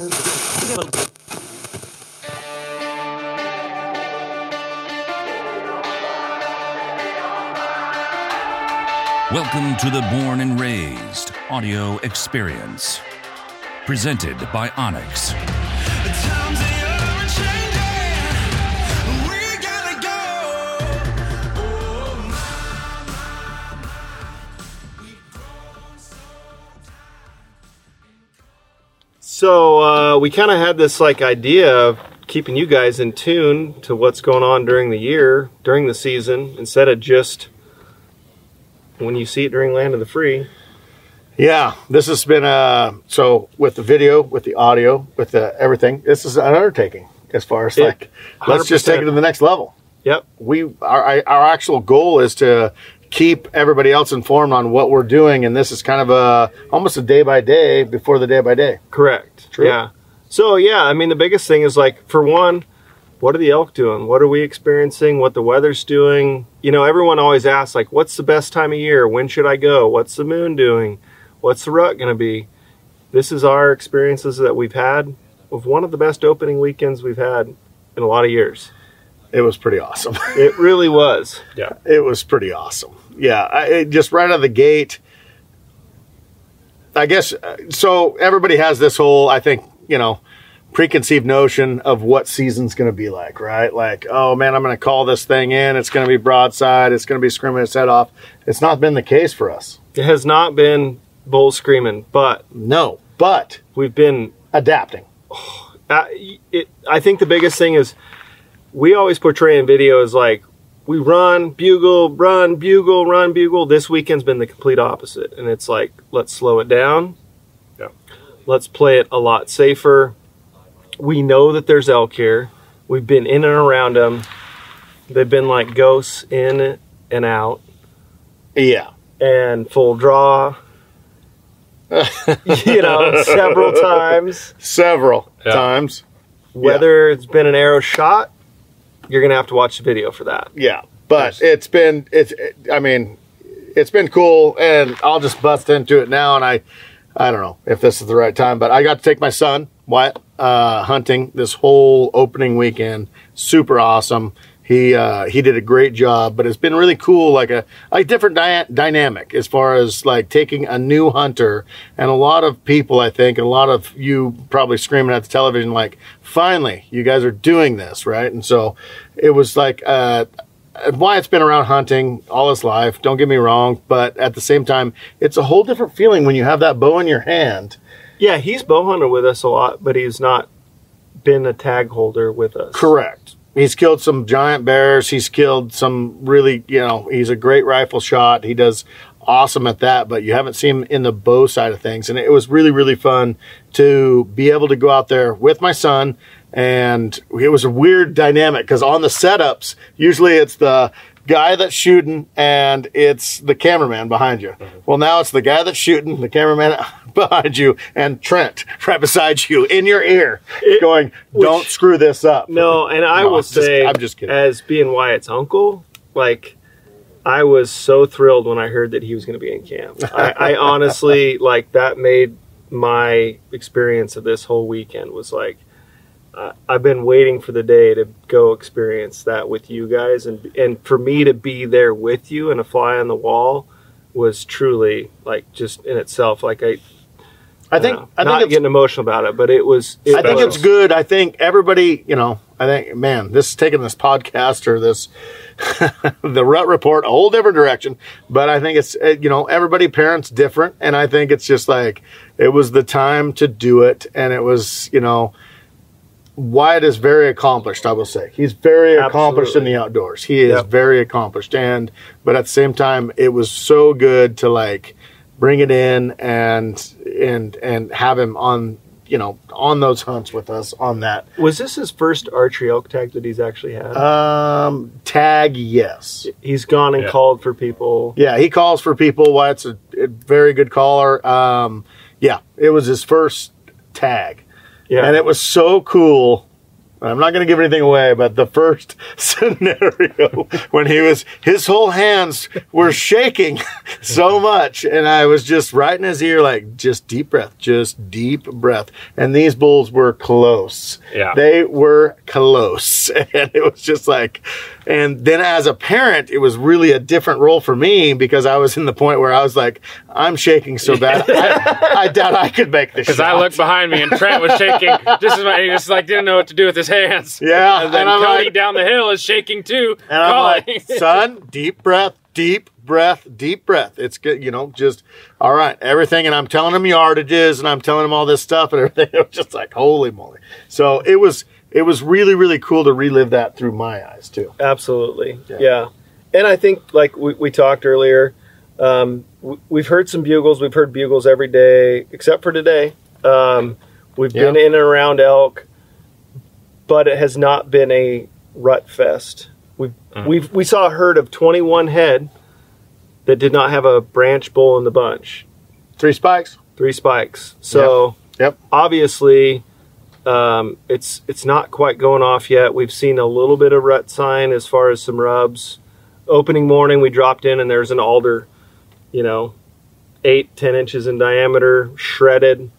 Welcome to the Born and Raised audio experience. Presented by onX. So uh, uh, we kind of had this like idea of keeping you guys in tune to what's going on during the year, during the season, instead of just when you see it during Land of the Free. Yeah, this has been uh so with the video, with the audio, with the everything. This is an undertaking as far as It- like let's just take it to the next level. Yep. We our our actual goal is to keep everybody else informed on what we're doing, and this is kind of a almost a day by day before the day by day. Correct. True. Yeah. So yeah, I mean the biggest thing is like for one, what are the elk doing? What are we experiencing? What the weather's doing? You know, everyone always asks like, what's the best time of year? When should I go? What's the moon doing? What's the rut going to be? This is our experiences that we've had of one of the best opening weekends we've had in a lot of years. It was pretty awesome. It really was. Yeah. it was pretty awesome. Yeah, I, it just right out of the gate. I guess uh, so. Everybody has this whole, I think, you know, preconceived notion of what season's going to be like, right? Like, oh man, I'm going to call this thing in. It's going to be broadside. It's going to be screaming its head off. It's not been the case for us. It has not been bull screaming, but No, but we've been adapting. uh, it, I think the biggest thing is we always portray in video as like we run, bugle, run, bugle, run, bugle. This weekend's been the complete opposite, and it's like let's slow it down. Yeah. Let's play it a lot safer. We know that there's elk here. We've been in and around them. They've been like ghosts in and out Yeah, and full draw. you know, several times. several Yeah. times. Whether it's been an arrow shot, you're gonna have to watch the video for that. Yeah, but it's been it's. I mean, it's been cool, and I'll just bust into it now. And I, I don't know if this is the right time, but I got to take my son Wyatt uh, hunting this whole opening weekend. Super awesome. He uh, he did a great job, but it's been really cool, like a like different dy- dynamic as far as like taking a new hunter and a lot of people, I think, and a lot of you probably screaming at the television, like, finally, you guys are doing this, right? And so it was like. Uh, Uh, Wyatt's been around hunting all his life. Don't get me wrong, but at the same time, it's a whole different feeling when you have that bow in your hand. Yeah, he's bow hunter with us a lot, but he's not been a tag holder with us. Correct. He's killed some giant bears. He's killed some really, you know, he's a great rifle shot. He does awesome at that, but you haven't seen him in the bow side of things. And it was really, really fun to be able to go out there with my son. And it was a weird dynamic because on the setups, usually it's the guy that's shooting and it's the cameraman behind you. Mm-hmm. Well, now it's the guy that's shooting, the cameraman behind you, and Trent right beside you in your ear going, don't screw this up. No, and I No, will I'm just- say, I'm just kidding. as being Wyatt's uncle, like I was so thrilled when I heard that he was going to be in camp. I, I honestly like that made my experience of this whole weekend was like I've been waiting for the day to go experience that with you guys, and and for me to be there with you and a fly on the wall was truly like just in itself like I. I think, uh, I not think getting emotional about it, but it was. It I think it's good. I think everybody, you know, I think, man, this is taking this podcast or this, the Rut Report a whole different direction. But I think it's, uh, you know, everybody parents different. And I think it's just like, it was the time to do it. And it was, you know, Wyatt is very accomplished, I will say. He's very accomplished in the outdoors. He is Yep. very accomplished. And, but at the same time, it was so good to like bring it in and, and, and have him on, you know, on those hunts with us on that. Was this his first archery elk tag that he's actually had? Um, tag, yes. he's gone and Yeah. called for people. Yeah, he calls for people. Wyatt's a, a very good caller. Um, yeah, it was his first tag. Yeah, And it was so cool I'm not going to give anything away, but the first scenario when he was, his whole hands were shaking so much. And I was just right in his ear, like, just deep breath, just deep breath. And these bulls were close. Yeah. They were close. And it was just like, and then as a parent, it was really a different role for me because I was in the point where I was like, I'm shaking so bad. I, I doubt I could make this Because I looked behind me and Trent was shaking just as much. He just like didn't know what to do with his hands. Yeah, And then and I'm Kody like- down the hill is shaking too. And I'm calling. like, son, deep breath, deep breath, deep breath. It's good, you know, just all right, everything. And I'm telling him yardages and I'm telling him all this stuff and everything. It was just like, holy moly. So it was, it was really, really cool to relive that through my eyes too. Absolutely. Yeah. Yeah. And I think, like we, we talked earlier, um, w- we've heard some bugles. We've heard bugles every day, except for today. Um, we've been in and around elk, but it has not been a rut fest. We've, we've, we saw a herd of 21 head that did not have a branch bull in the bunch, Three spikes. three spikes. So Yep. obviously um, it's it's not quite going off yet. We've seen a little bit of rut sign as far as some rubs. Opening morning, we dropped in and there's an alder, you know, eight ten inches in diameter, shredded,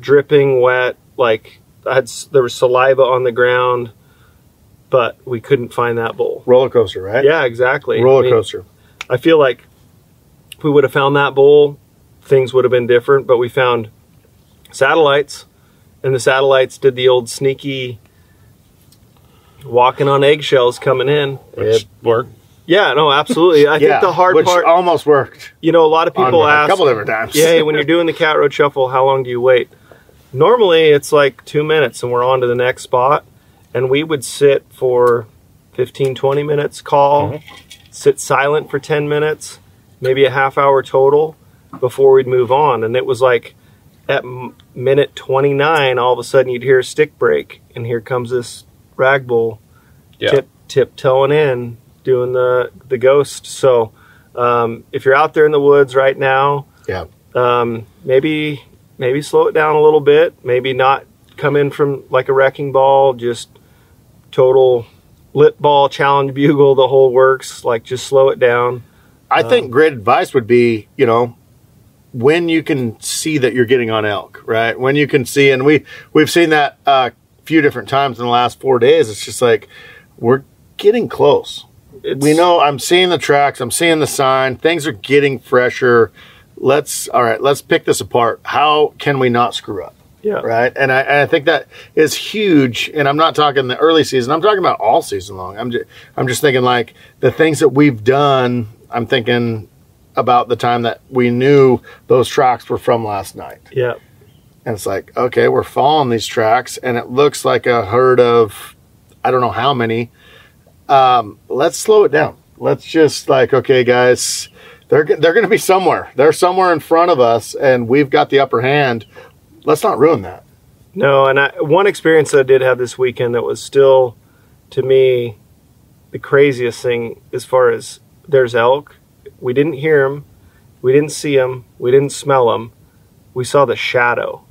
dripping wet. Like I had there was saliva on the ground, but we couldn't find that bull. Roller coaster, right? Yeah, exactly. I Roller mean, coaster. I feel like if we would have found that bull, things would have been different. But we found satellites, and the satellites did the old sneaky walking on eggshells coming in. Which worked. Yeah, no, absolutely. I yeah, think the hard which part, almost worked you know, a lot of people on a ask, couple different times. yeah, hey, when you're doing the cat road shuffle, how long do you wait? Normally, it's like two minutes, and we're on to the next spot. And we would sit for 15, 20 minutes, call, sit silent for 10 minutes, maybe a half hour total before we'd move on. And it was like at minute 29, all of a sudden you'd hear a stick break, and here comes this rag bull Yeah. tip tiptoeing in, doing the the ghost. So um, if you're out there in the woods right now, yeah. um, maybe maybe slow it down a little bit. Maybe not come in from like a wrecking ball, just total lit ball challenge bugle, the whole works. Like just slow it down. I Um, think great advice would be, you know, when you can see that you're getting on elk, right? When you can see, and we we've seen that a few different times in the last four days. It's just like we're getting close. It's, we know I'm seeing the tracks, I'm seeing the sign. Things are getting fresher. Let's all right. Let's pick this apart. How can we not screw up? Yeah. right? And I, and I think that is huge. And I'm not talking the early season. I'm talking about all season long. I'm just, I'm just thinking like the things that we've done. I'm thinking about the time that we knew those tracks were from last night. Yeah. And it's like, okay, we're following these tracks, and it looks like a herd of, I don't know how many. Um, let's slow it down. Let's just like, okay, guys, they're they're going to be somewhere. They're somewhere in front of us, and we've got the upper hand. Let's not ruin that. No, and I, one experience that I did have this weekend that was still, to me, the craziest thing as far as there's elk. We didn't hear them, we didn't see them, we didn't smell them. We saw the shadow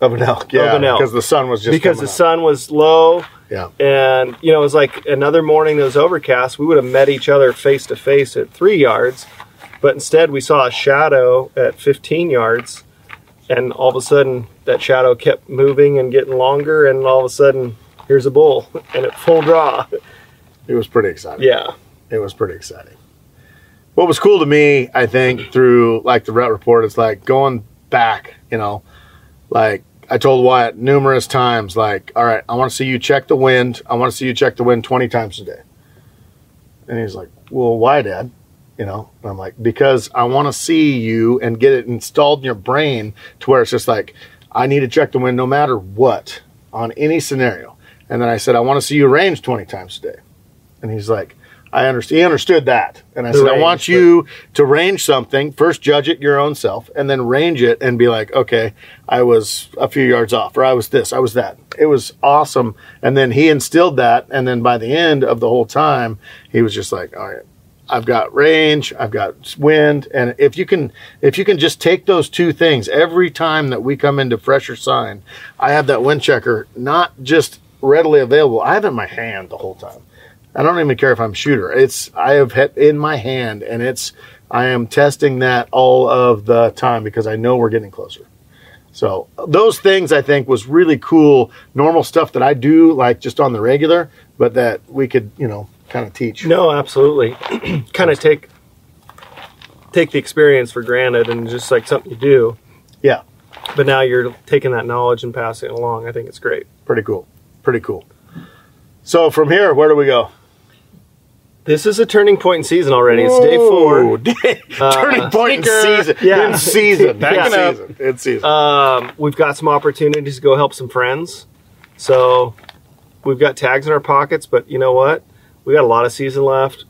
Of an elk, yeah, an elk. because the sun was just because the up. sun was low, Yeah, and you know it was like another morning that was overcast. We would have met each other face to face at three yards, but instead we saw a shadow at 15 yards, and all of a sudden that shadow kept moving and getting longer, and all of a sudden here's a bull and at full draw. it was pretty exciting. Yeah, it was pretty exciting. What was cool to me, I think, through like the rut report, is like going back. You know, like I told Wyatt numerous times, like, all right, I want to see you check the wind. I want to see you check the wind twenty times a day. And he's like, well, why, Dad? You know, and I'm like, because I want to see you and get it installed in your brain to where it's just like, I need to check the wind no matter what on any scenario. And then I said, I want to see you range 20 times a day. And he's like, I understand. He understood that. And I The said, I want you to range something, first judge it your own self, and then range it and be like, okay, I was a few yards off, or I was this, I was that. It was awesome. And then he instilled that. And then by the end of the whole time, he was just like, all right, I've got range, I've got wind, and if you can, if you can just take those two things every time that we come into fresher sign, I have that wind checker not just readily available. I have it in my hand the whole time. I don't even care if I'm shooter. It's I have it in my hand, and it's I am testing that all of the time because I know we're getting closer. So those things I think was really cool. Normal stuff that I do like just on the regular, but that we could you know kind of teach. No, absolutely. kind of take take the experience for granted and just like something you do. Yeah, But now you're taking that knowledge and passing it along. I think it's great. pretty cool. Pretty cool. So from here, where do we go? This is a turning point in season already. It's day four. Day- turning point in season. Yeah. In season. Backing in season. In season. Um, we've got some opportunities to go help some friends. So we've got tags in our pockets, but you know what? We got a lot of season left.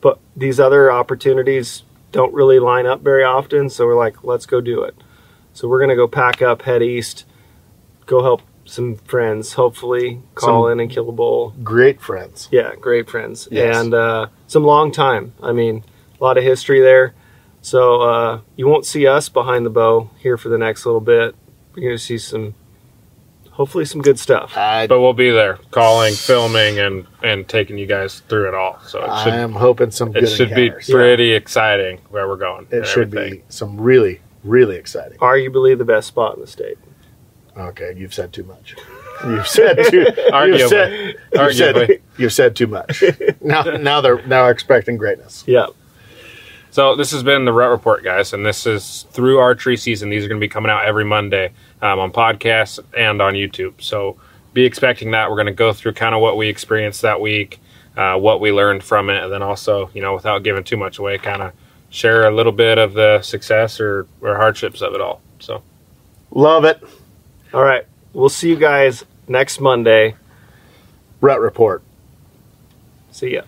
But these other opportunities don't really line up very often. So we're like, let's go do it. So we're going to go pack up, head east, go help some friends, hopefully call Some- in and kill a bull. Great friends. Yeah, great friends. Yes. And uh, some long time. I mean, a lot of history there. So uh, you won't see us behind the bow here for the next little bit. You're going to see some, hopefully, some good stuff. I, But we'll be there, calling, filming, and and taking you guys through it all. So it I am hoping some good it should be encounters. pretty exciting where we're going. It should everything. be some really, really exciting. Arguably the best spot in the state. Okay, you've said too much. You've said too. you've Arguably. you've Arguably. said, you've said too much. Now, now they're now expecting greatness. Yeah. So this has been the Rut Report, guys, and this is through archery season. These are going to be coming out every Monday um, on podcasts and on YouTube. So be expecting that. We're going to go through kind of what we experienced that week, uh, what we learned from it, and then also, you know, without giving too much away, kind of share a little bit of the success or, or hardships of it all. So Love it. All right. We'll see you guys next Monday. Rut report. See ya.